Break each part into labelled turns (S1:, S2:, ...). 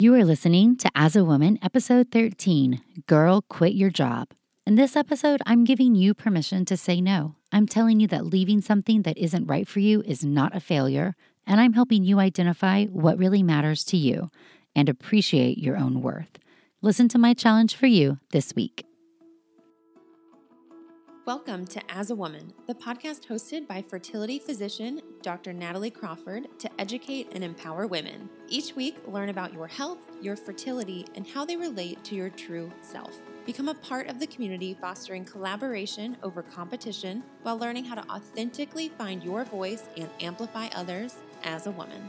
S1: You are listening to As a Woman, episode 13 Girl, Quit Your Job. In this episode, I'm giving you permission to say no. I'm telling you that leaving something that isn't right for you is not a failure, and I'm helping you identify what really matters to you and appreciate your own worth. Listen to my challenge for you this week.
S2: Welcome to As a Woman, the podcast hosted by fertility physician Dr. Natalie Crawford to educate and empower women. Each week, learn about your health, your fertility, and how they relate to your true self. Become a part of the community fostering collaboration over competition while learning how to authentically find your voice and amplify others as a woman.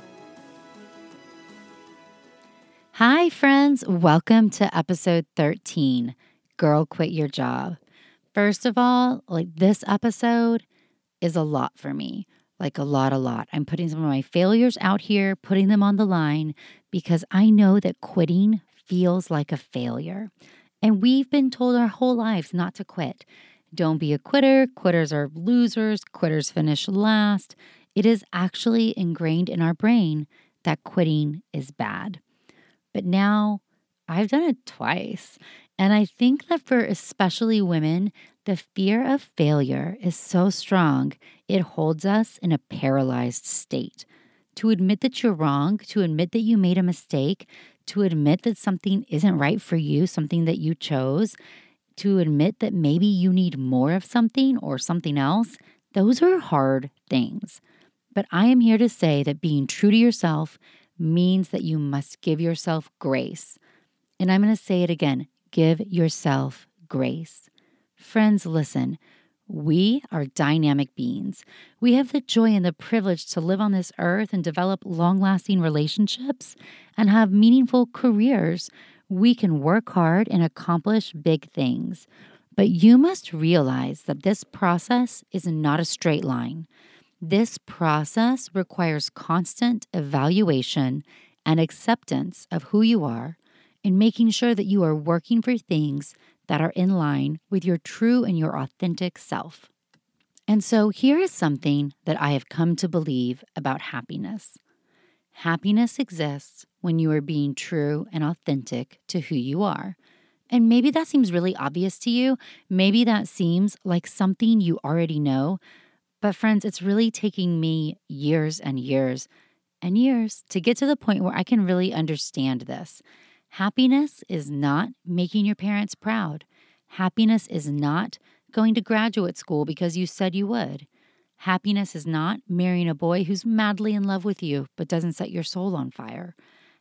S1: Hi, friends. Welcome to episode 13 Girl, Quit Your Job. First of all, like this episode is a lot for me. Like a lot, a lot. I'm putting some of my failures out here, putting them on the line because I know that quitting feels like a failure. And we've been told our whole lives not to quit. Don't be a quitter. Quitters are losers. Quitters finish last. It is actually ingrained in our brain that quitting is bad. But now I've done it twice. And I think that for especially women, the fear of failure is so strong, it holds us in a paralyzed state. To admit that you're wrong, to admit that you made a mistake, to admit that something isn't right for you, something that you chose, to admit that maybe you need more of something or something else, those are hard things. But I am here to say that being true to yourself means that you must give yourself grace. And I'm going to say it again give yourself grace. Friends, listen. We are dynamic beings. We have the joy and the privilege to live on this earth and develop long lasting relationships and have meaningful careers. We can work hard and accomplish big things. But you must realize that this process is not a straight line. This process requires constant evaluation and acceptance of who you are and making sure that you are working for things that are in line with your true and your authentic self. And so here is something that I have come to believe about happiness happiness exists when you are being true and authentic to who you are. And maybe that seems really obvious to you. Maybe that seems like something you already know. But, friends, it's really taking me years and years and years to get to the point where I can really understand this. Happiness is not making your parents proud. Happiness is not going to graduate school because you said you would. Happiness is not marrying a boy who's madly in love with you but doesn't set your soul on fire.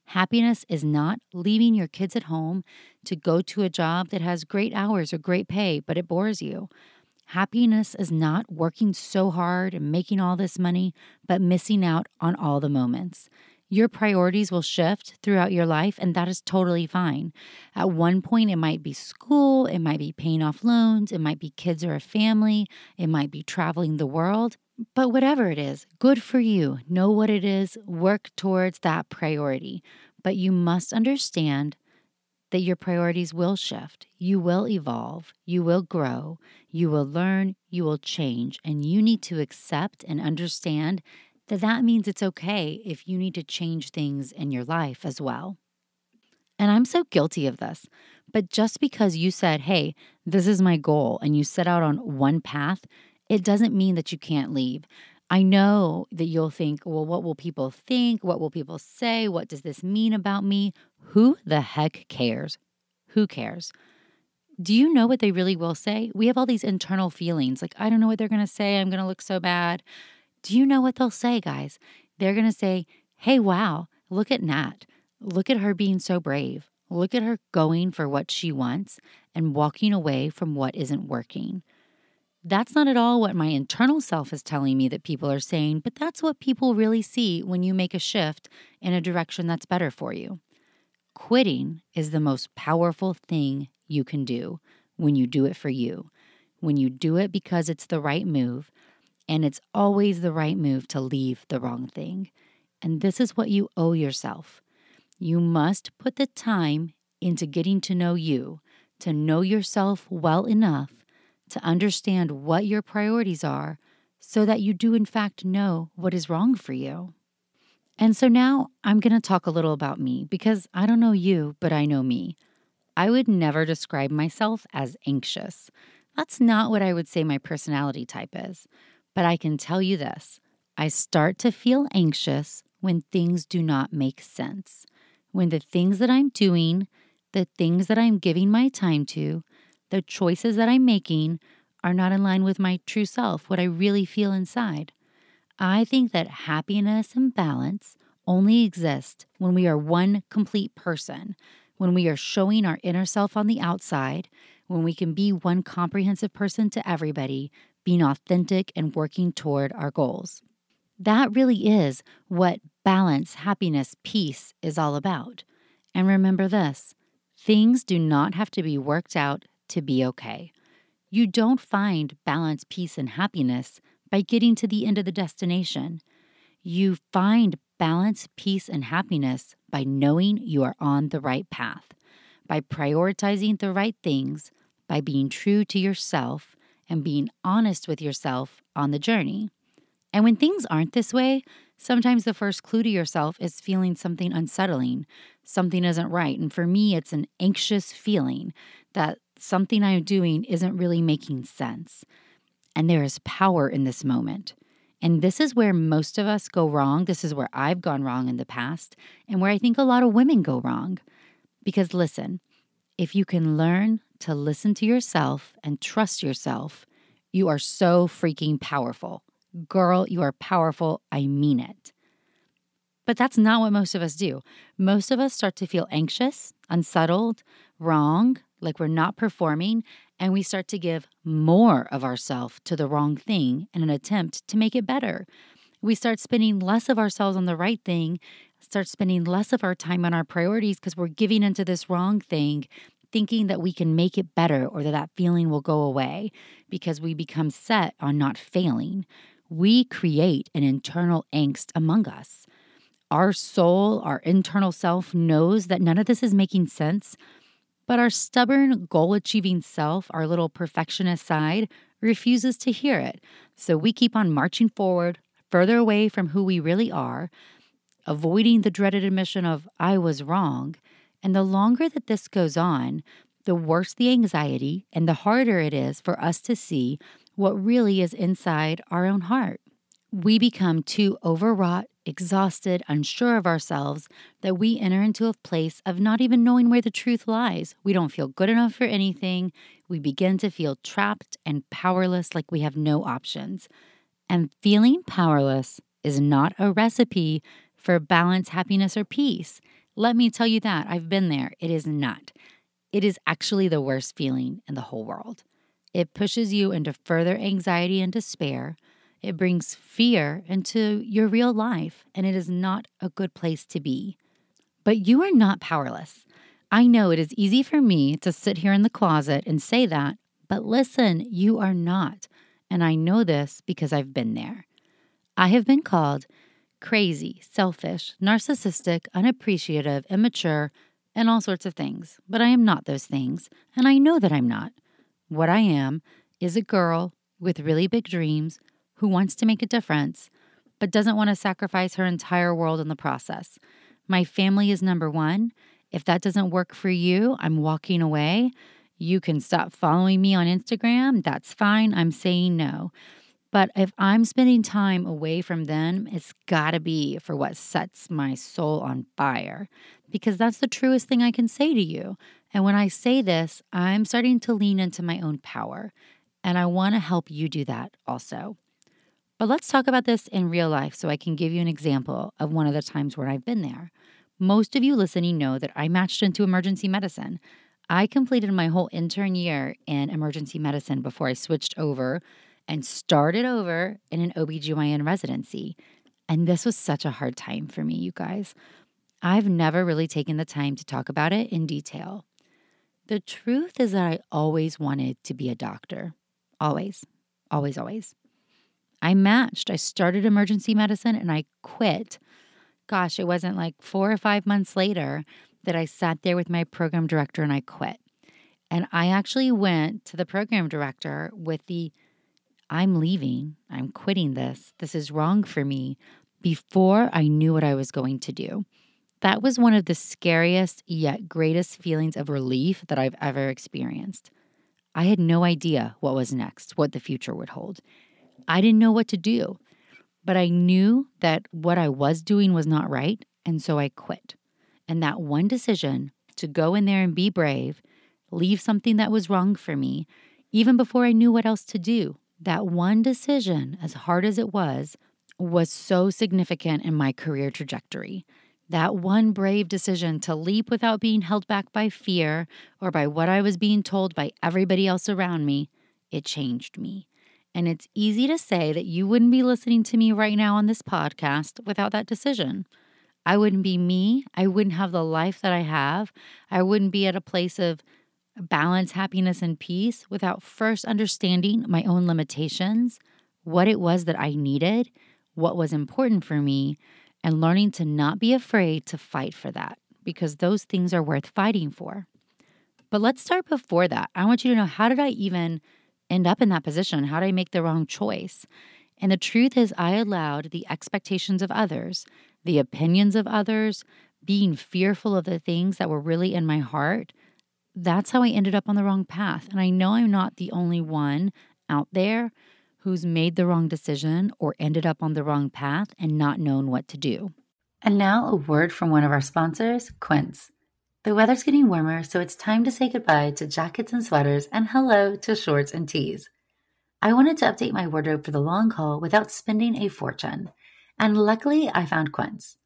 S1: Happiness is not leaving your kids at home to go to a job that has great hours or great pay, but it bores you. Happiness is not working so hard and making all this money, but missing out on all the moments. Your priorities will shift throughout your life, and that is totally fine. At one point, it might be school, it might be paying off loans, it might be kids or a family, it might be traveling the world. But whatever it is, good for you. Know what it is, work towards that priority. But you must understand that your priorities will shift. You will evolve. You will grow. You will learn. You will change. And you need to accept and understand that that means it's okay if you need to change things in your life as well. And I'm so guilty of this. But just because you said, hey, this is my goal, and you set out on one path, it doesn't mean that you can't leave. I know that you'll think, well, what will people think? What will people say? What does this mean about me? Who the heck cares? Who cares? Do you know what they really will say? We have all these internal feelings like, I don't know what they're going to say. I'm going to look so bad. Do you know what they'll say, guys? They're going to say, Hey, wow, look at Nat. Look at her being so brave. Look at her going for what she wants and walking away from what isn't working. That's not at all what my internal self is telling me that people are saying, but that's what people really see when you make a shift in a direction that's better for you. quitting is the most powerful thing you can do when you do it for you, when you do it because it's the right move, and it's always the right move to leave the wrong thing. And this is what you owe yourself. You must put the time into getting to know you, to know yourself well enough to understand what your priorities are so that you do, in fact, know what is wrong for you. And so now I'm going to talk a little about me because I don't know you, but I know me. I would never describe myself as anxious. That's not what I would say my personality type is. But I can tell you this I start to feel anxious when things do not make sense, when the things that I'm doing, the things that I'm giving my time to, the choices that I'm making are not in line with my true self, what I really feel inside. I think that happiness and balance only exist when we are one complete person, when we are showing our inner self on the outside, when we can be one comprehensive person to everybody, being authentic and working toward our goals. That really is what balance, happiness, peace is all about. And remember this things do not have to be worked out to be okay. You don't find balance, peace, and happiness by getting to the end of the destination. You find balance, peace, and happiness by knowing you are on the right path, by prioritizing the right things, by being true to yourself, and being honest with yourself on the journey. And when things aren't this way, sometimes the first clue to yourself is feeling something unsettling. Something isn't right. And for me, it's an anxious feeling that something I'm doing isn't really making sense. And there is power in this moment. And this is where most of us go wrong. This is where I've gone wrong in the past, and where I think a lot of women go wrong. Because listen, if you can learn to listen to yourself and trust yourself, you are so freaking powerful. Girl, you are powerful. I mean it. But that's not what most of us do. Most of us start to feel anxious, unsettled, wrong, like we're not performing, and we start to give more of ourselves to the wrong thing in an attempt to make it better. We start spending less of ourselves on the right thing, start spending less of our time on our priorities because we're giving into this wrong thing, thinking that we can make it better or that that feeling will go away because we become set on not failing. We create an internal angst among us. Our soul, our internal self knows that none of this is making sense but our stubborn, goal achieving self, our little perfectionist side, refuses to hear it. So we keep on marching forward, further away from who we really are, avoiding the dreaded admission of, I was wrong. And the longer that this goes on, the worse the anxiety and the harder it is for us to see what really is inside our own heart. We become too overwrought exhausted, unsure of ourselves, that we enter into a place of not even knowing where the truth lies. We don't feel good enough for anything. We begin to feel trapped and powerless, like we have no options. And feeling powerless is not a recipe for balance, happiness, or peace. Let me tell you that. I've been there. It is not. It is actually the worst feeling in the whole world. It pushes you into further anxiety and despair it brings fear into your real life, and it is not a good place to be. But you are not powerless. I know it is easy for me to sit here in the closet and say that, but listen, you are not. And I know this because I've been there. I have been called crazy, selfish, narcissistic, unappreciative, immature, and all sorts of things. But I am not those things, and I know that I'm not. What I am is a girl with really big dreams who wants to make a difference, but doesn't want to sacrifice her entire world in the process. My family is number one. If that doesn't work for you, I'm walking away. You can stop following me on Instagram. That's fine. I'm saying no. But if I'm spending time away from them, it's got to be for what sets my soul on fire because that's the truest thing I can say to you. And when I say this, I'm starting to lean into my own power. And I want to help you do that also. But let's talk about this in real life so I can give you an example of one of the times where I've been there. Most of you listening know that I matched into emergency medicine. I completed my whole intern year in emergency medicine before I switched over and started over in an OBGYN residency. And this was such a hard time for me, you guys. I've never really taken the time to talk about it in detail. The truth is that I always wanted to be a doctor. Always, always, always. I matched. I started emergency medicine and I quit. Gosh, it wasn't like four or five months later that I sat there with my program director and I quit. And I actually went to the program director with the I'm leaving, I'm quitting this, this is wrong for me before I knew what I was going to do. That was one of the scariest yet greatest feelings of relief that I've ever experienced. I had no idea what was next, what the future would hold. I didn't know what to do, but I knew that what I was doing was not right, and so I quit. And that one decision to go in there and be brave, leave something that was wrong for me, even before I knew what else to do, that one decision, as hard as it was, was so significant in my career trajectory. That one brave decision to leap without being held back by fear or by what I was being told by everybody else around me, it changed me. And it's easy to say that you wouldn't be listening to me right now on this podcast without that decision. I wouldn't be me. I wouldn't have the life that I have. I wouldn't be at a place of balance, happiness, and peace without first understanding my own limitations, what it was that I needed, what was important for me, and learning to not be afraid to fight for that because those things are worth fighting for. But let's start before that. I want you to know how did I even end up in that position? How did I make the wrong choice? And the truth is, I allowed the expectations of others, the opinions of others, being fearful of the things that were really in my heart. That's how I ended up on the wrong path. And I know I'm not the only one out there who's made the wrong decision or ended up on the wrong path and not known what to do. And now, a word from one of our sponsors, Quince. The weather's getting warmer, so it's time to say goodbye to jackets and sweaters and hello to shorts and tees. I wanted to update my wardrobe for the long haul without spending a fortune, and luckily I found Quince.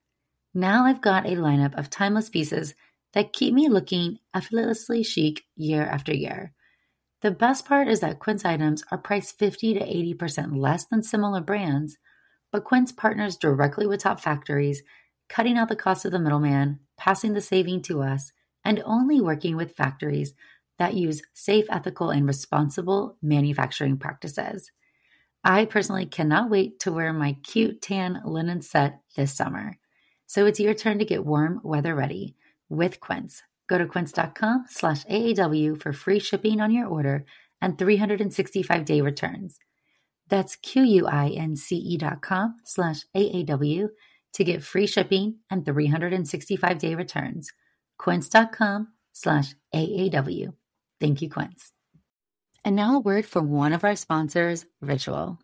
S1: Now I've got a lineup of timeless pieces that keep me looking effortlessly chic year after year. The best part is that Quince items are priced 50 to 80% less than similar brands, but Quince partners directly with top factories, cutting out the cost of the middleman, passing the saving to us, and only working with factories that use safe, ethical, and responsible manufacturing practices. I personally cannot wait to wear my cute tan linen set this summer. So it's your turn to get warm weather ready with Quince. Go to quince.com slash AAW for free shipping on your order and 365 day returns. That's Q-U-I-N-C-E dot com slash AAW to get free shipping and 365 day returns. Quince.com slash AAW. Thank you, Quince. And now a word from one of our sponsors, Ritual.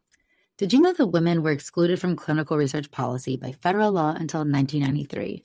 S1: Did you know that women were excluded from clinical research policy by federal law until 1993?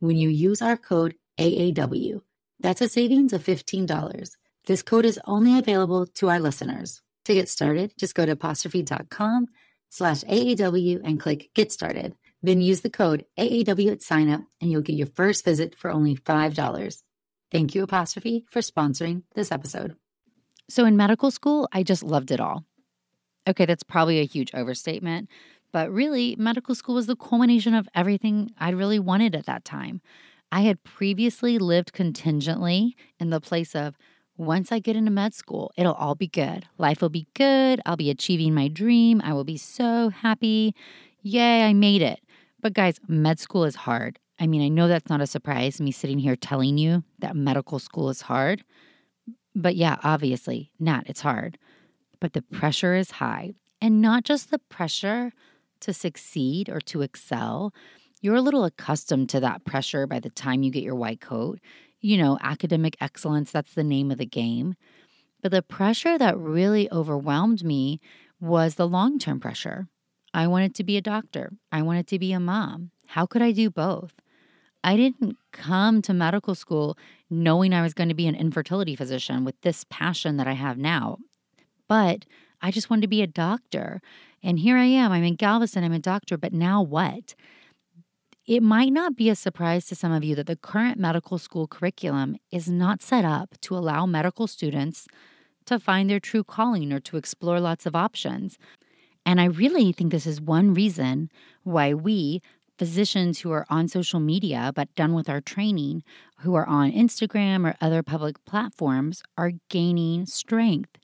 S1: when you use our code AAW. That's a savings of $15. This code is only available to our listeners. To get started, just go to apostrophe.com slash AAW and click Get Started. Then use the code AAW at signup and you'll get your first visit for only $5. Thank you, Apostrophe, for sponsoring this episode. So in medical school, I just loved it all. Okay, that's probably a huge overstatement, but really, medical school was the culmination of everything I really wanted at that time. I had previously lived contingently in the place of once I get into med school, it'll all be good. Life will be good. I'll be achieving my dream. I will be so happy. Yay, I made it. But guys, med school is hard. I mean, I know that's not a surprise, me sitting here telling you that medical school is hard. But yeah, obviously, Nat, it's hard but the pressure is high. And not just the pressure to succeed or to excel. You're a little accustomed to that pressure by the time you get your white coat. You know, academic excellence, that's the name of the game. But the pressure that really overwhelmed me was the long term pressure. I wanted to be a doctor, I wanted to be a mom. How could I do both? I didn't come to medical school knowing I was going to be an infertility physician with this passion that I have now but I just wanted to be a doctor. And here I am. I'm in Galveston. I'm a doctor, but now what? It might not be a surprise to some of you that the current medical school curriculum is not set up to allow medical students to find their true calling or to explore lots of options. And I really think this is one reason why we, physicians who are on social media but done with our training, who are on Instagram or other public platforms, are gaining strength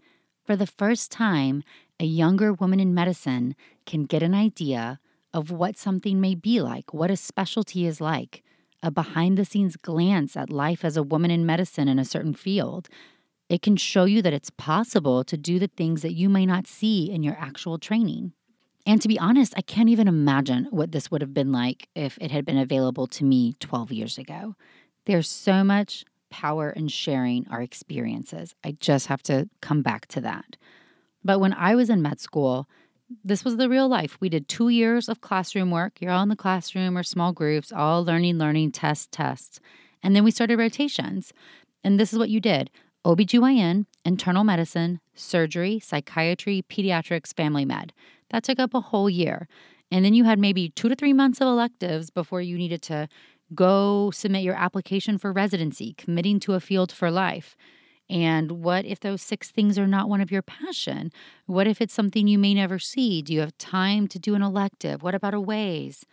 S1: for the first time, a younger woman in medicine can get an idea of what something may be like, what a specialty is like, a behind the scenes glance at life as a woman in medicine in a certain field. It can show you that it's possible to do the things that you may not see in your actual training. And to be honest, I can't even imagine what this would have been like if it had been available to me 12 years ago. There's so much power in sharing our experiences. I just have to come back to that. But when I was in med school, this was the real life. We did two years of classroom work. You're all in the classroom or small groups, all learning, learning, test, tests. And then we started rotations. And this is what you did OBGYN, internal medicine, surgery, psychiatry, pediatrics, family med. That took up a whole year. And then you had maybe two to three months of electives before you needed to Go submit your application for residency, committing to a field for life. And what if those six things are not one of your passion? What if it's something you may never see? Do you have time to do an elective? What about a ways?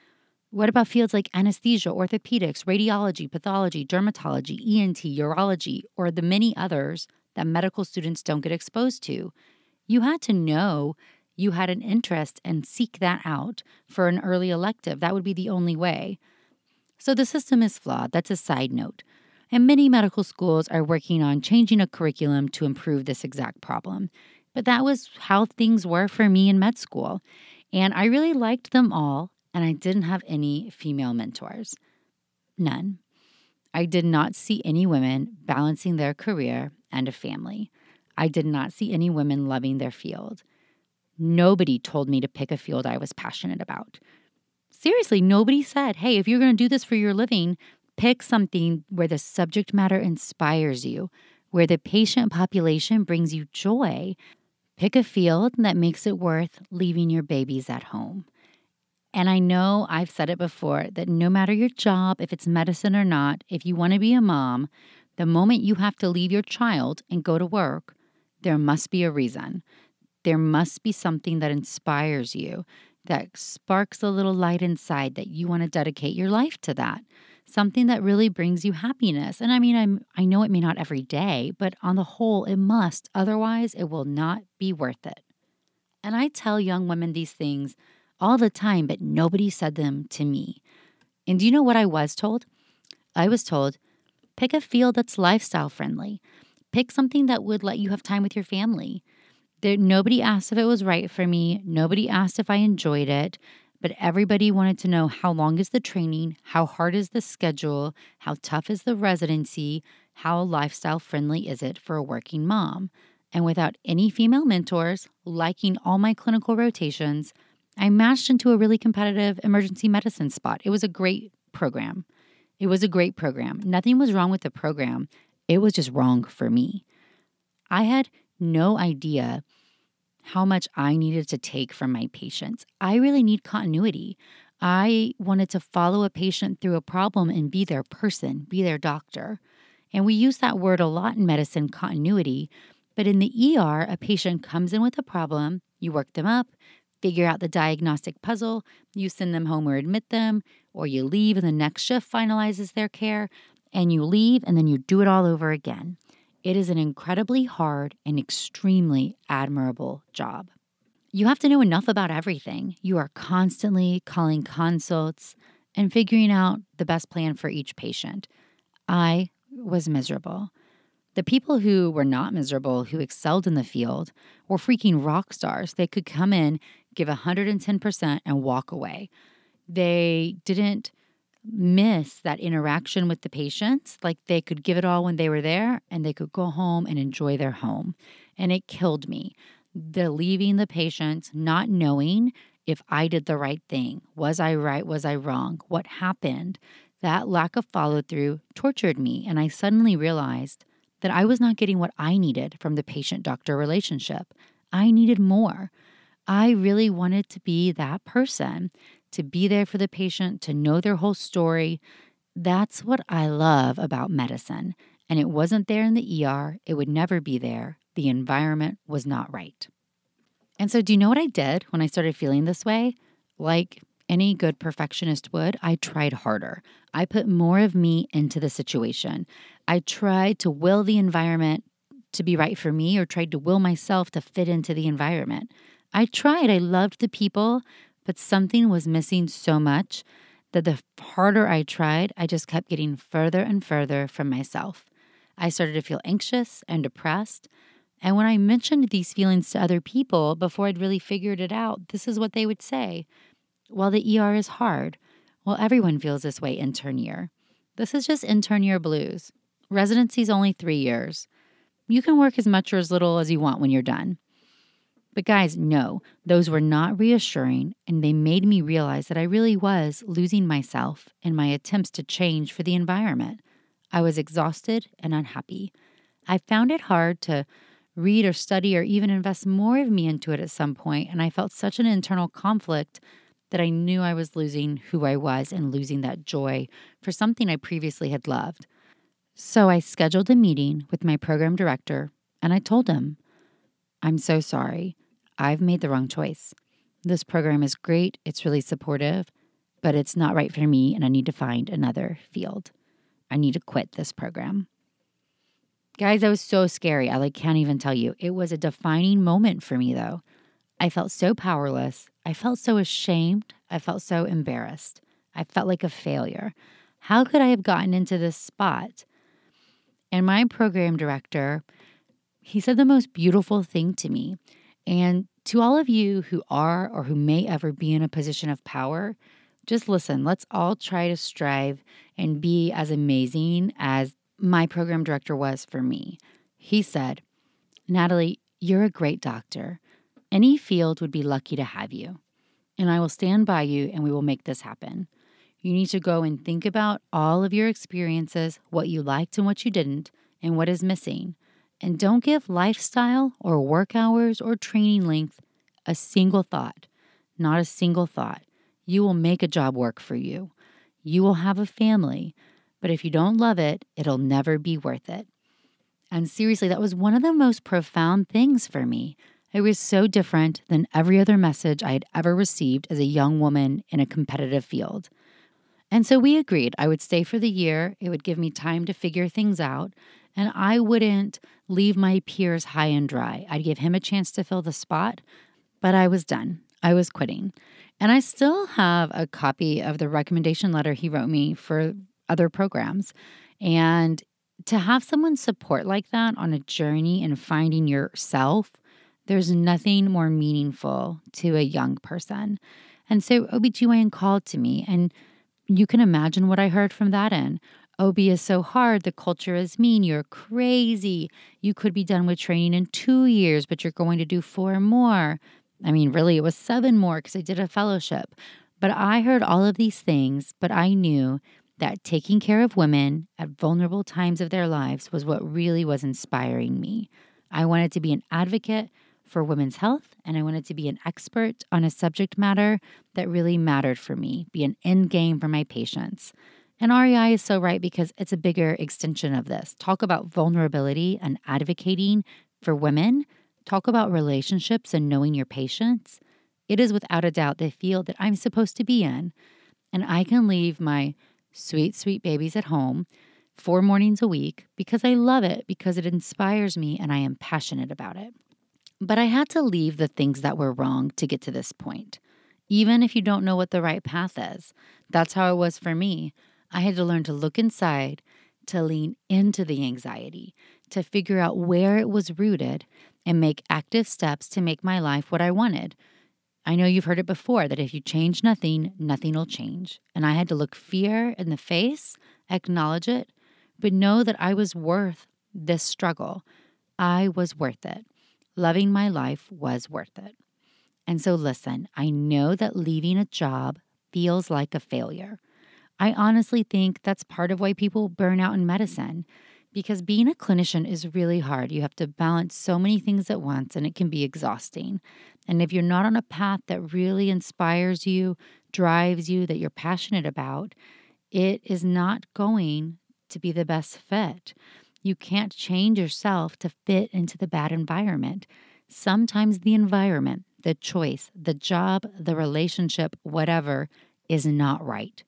S1: What about fields like anesthesia, orthopedics, radiology, pathology, dermatology, ENT, urology, or the many others that medical students don't get exposed to? You had to know you had an interest and seek that out for an early elective. That would be the only way. So the system is flawed. That's a side note. And many medical schools are working on changing a curriculum to improve this exact problem. But that was how things were for me in med school. And I really liked them all, and I didn't have any female mentors. None. I did not see any women balancing their career and a family. I did not see any women loving their field. Nobody told me to pick a field I was passionate about seriously, nobody said, hey, if you're going to do this for your living, pick something where the subject matter inspires you, where the patient population brings you joy. Pick a field that makes it worth leaving your babies at home. And I know I've said it before that no matter your job, if it's medicine or not, if you want to be a mom, the moment you have to leave your child and go to work, there must be a reason. There must be something that inspires you that sparks a little light inside that you want to dedicate your life to that something that really brings you happiness. And i mean i'm i know it may not every day but on the whole it must. Otherwise it will not be worth it. And i tell young women these things all the time but nobody said them to me. And do you know what i was told? I was told pick a field that's lifestyle friendly. Pick something that would let you have time with your family. There, nobody asked if it was right for me. Nobody asked if I enjoyed it. But everybody wanted to know how long is the training, how hard is the schedule, how tough is the residency, how lifestyle friendly is it for a working mom. And without any female mentors, liking all my clinical rotations, I matched into a really competitive emergency medicine spot. It was a great program. It was a great program. Nothing was wrong with the program, it was just wrong for me. I had no idea how much I needed to take from my patients. I really need continuity. I wanted to follow a patient through a problem and be their person, be their doctor. And we use that word a lot in medicine continuity. But in the ER, a patient comes in with a problem, you work them up, figure out the diagnostic puzzle, you send them home or admit them, or you leave and the next shift finalizes their care, and you leave and then you do it all over again. It is an incredibly hard and extremely admirable job. You have to know enough about everything. You are constantly calling consults and figuring out the best plan for each patient. I was miserable. The people who were not miserable, who excelled in the field, were freaking rock stars. They could come in, give 110%, and walk away. They didn't miss that interaction with the patients. Like they could give it all when they were there and they could go home and enjoy their home. And it killed me. The leaving the patients, not knowing if I did the right thing. Was I right? Was I wrong? What happened? That lack of follow through tortured me. And I suddenly realized that I was not getting what I needed from the patient doctor relationship. I needed more. I really wanted to be that person to be there for the patient, to know their whole story. That's what I love about medicine. And it wasn't there in the ER, it would never be there. The environment was not right. And so, do you know what I did when I started feeling this way? Like any good perfectionist would, I tried harder. I put more of me into the situation. I tried to will the environment to be right for me or tried to will myself to fit into the environment. I tried. I loved the people, but something was missing so much that the harder I tried, I just kept getting further and further from myself. I started to feel anxious and depressed. And when I mentioned these feelings to other people before I'd really figured it out, this is what they would say. Well, the ER is hard. Well, everyone feels this way intern year. This is just intern year blues. Residency's only three years. You can work as much or as little as you want when you're done. But guys, no, those were not reassuring, and they made me realize that I really was losing myself in my attempts to change for the environment. I was exhausted and unhappy. I found it hard to read or study or even invest more of me into it at some point, and I felt such an internal conflict that I knew I was losing who I was and losing that joy for something I previously had loved. So I scheduled a meeting with my program director and I told him, I'm so sorry. I've made the wrong choice. This program is great, it's really supportive, but it's not right for me, and I need to find another field. I need to quit this program. Guys, that was so scary. I like can't even tell you. It was a defining moment for me though. I felt so powerless. I felt so ashamed. I felt so embarrassed. I felt like a failure. How could I have gotten into this spot? And my program director, he said the most beautiful thing to me. And to all of you who are or who may ever be in a position of power, just listen. Let's all try to strive and be as amazing as my program director was for me. He said, Natalie, you're a great doctor. Any field would be lucky to have you. And I will stand by you and we will make this happen. You need to go and think about all of your experiences, what you liked and what you didn't, and what is missing. And don't give lifestyle or work hours or training length a single thought, not a single thought. You will make a job work for you. You will have a family, but if you don't love it, it'll never be worth it. And seriously, that was one of the most profound things for me. It was so different than every other message I had ever received as a young woman in a competitive field. And so we agreed I would stay for the year. It would give me time to figure things out and I wouldn't leave my peers high and dry. I'd give him a chance to fill the spot, but I was done. I was quitting. And I still have a copy of the recommendation letter he wrote me for other programs. And to have someone support like that on a journey and finding yourself, there's nothing more meaningful to a young person. And so OBGYN called to me, and you can imagine what I heard from that end. OB is so hard. The culture is mean. You're crazy. You could be done with training in two years, but you're going to do four more. I mean, really, it was seven more because I did a fellowship. But I heard all of these things, but I knew that taking care of women at vulnerable times of their lives was what really was inspiring me. I wanted to be an advocate for women's health, and I wanted to be an expert on a subject matter that really mattered for me, be an end game for my patients. And REI is so right because it's a bigger extension of this. Talk about vulnerability and advocating for women. Talk about relationships and knowing your patients. It is without a doubt the field that I'm supposed to be in. And I can leave my sweet, sweet babies at home four mornings a week because I love it, because it inspires me and I am passionate about it. But I had to leave the things that were wrong to get to this point, even if you don't know what the right path is. That's how it was for me. I had to learn to look inside, to lean into the anxiety, to figure out where it was rooted, and make active steps to make my life what I wanted. I know you've heard it before that if you change nothing, nothing will change. And I had to look fear in the face, acknowledge it, but know that I was worth this struggle. I was worth it. Loving my life was worth it. And so, listen, I know that leaving a job feels like a failure. I honestly think that's part of why people burn out in medicine because being a clinician is really hard. You have to balance so many things at once and it can be exhausting. And if you're not on a path that really inspires you, drives you, that you're passionate about, it is not going to be the best fit. You can't change yourself to fit into the bad environment. Sometimes the environment, the choice, the job, the relationship, whatever, is not right.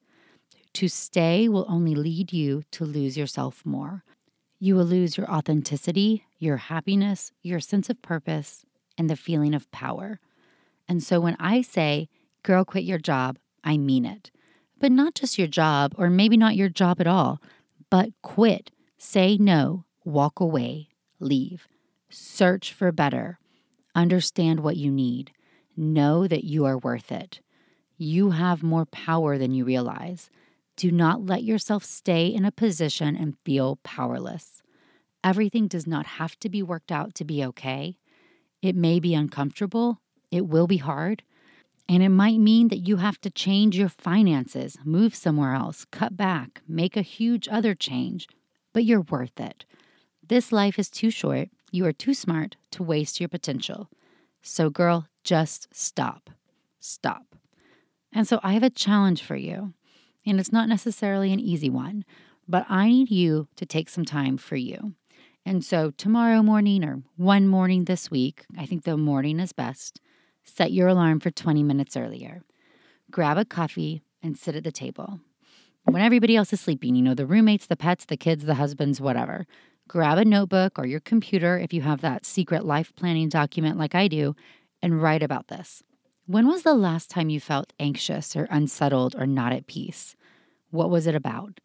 S1: To stay will only lead you to lose yourself more. You will lose your authenticity, your happiness, your sense of purpose, and the feeling of power. And so when I say, girl, quit your job, I mean it. But not just your job, or maybe not your job at all, but quit. Say no, walk away, leave. Search for better. Understand what you need. Know that you are worth it. You have more power than you realize. Do not let yourself stay in a position and feel powerless. Everything does not have to be worked out to be okay. It may be uncomfortable, it will be hard, and it might mean that you have to change your finances, move somewhere else, cut back, make a huge other change, but you're worth it. This life is too short. You are too smart to waste your potential. So, girl, just stop. Stop. And so, I have a challenge for you. And it's not necessarily an easy one, but I need you to take some time for you. And so, tomorrow morning or one morning this week, I think the morning is best, set your alarm for 20 minutes earlier. Grab a coffee and sit at the table. When everybody else is sleeping, you know, the roommates, the pets, the kids, the husbands, whatever, grab a notebook or your computer if you have that secret life planning document like I do and write about this. When was the last time you felt anxious or unsettled or not at peace? What was it about?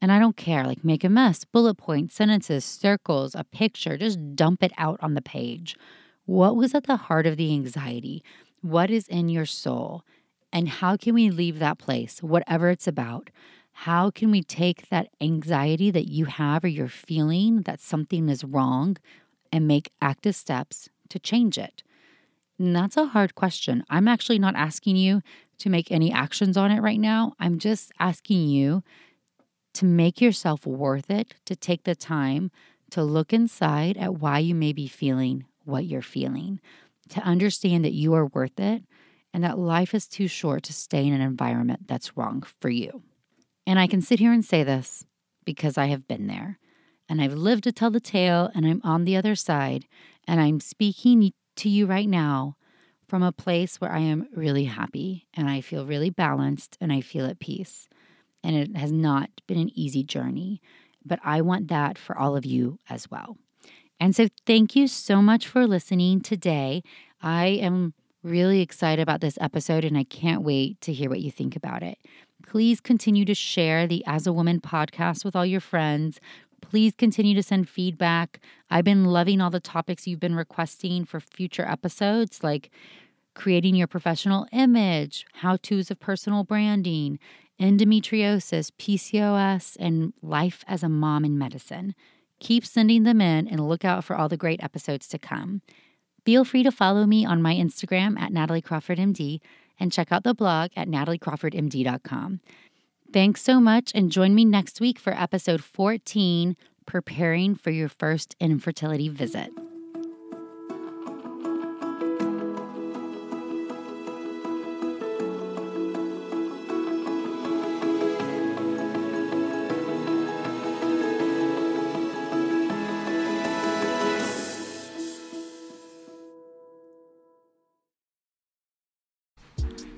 S1: And I don't care, like make a mess, bullet points, sentences, circles, a picture, just dump it out on the page. What was at the heart of the anxiety? What is in your soul? And how can we leave that place, whatever it's about? How can we take that anxiety that you have or you're feeling that something is wrong and make active steps to change it? And that's a hard question. I'm actually not asking you to make any actions on it right now. I'm just asking you to make yourself worth it, to take the time to look inside at why you may be feeling what you're feeling, to understand that you are worth it and that life is too short to stay in an environment that's wrong for you. And I can sit here and say this because I have been there and I've lived to tell the tale and I'm on the other side and I'm speaking to you right now from a place where I am really happy and I feel really balanced and I feel at peace. And it has not been an easy journey, but I want that for all of you as well. And so, thank you so much for listening today. I am really excited about this episode and I can't wait to hear what you think about it. Please continue to share the As a Woman podcast with all your friends. Please continue to send feedback. I've been loving all the topics you've been requesting for future episodes, like creating your professional image, how to's of personal branding, endometriosis, PCOS, and life as a mom in medicine. Keep sending them in and look out for all the great episodes to come. Feel free to follow me on my Instagram at Natalie Crawford MD and check out the blog at nataliecrawfordmd.com. Thanks so much, and join me next week for episode 14 Preparing for Your First Infertility Visit.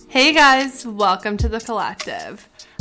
S3: Hey guys, welcome to the collective.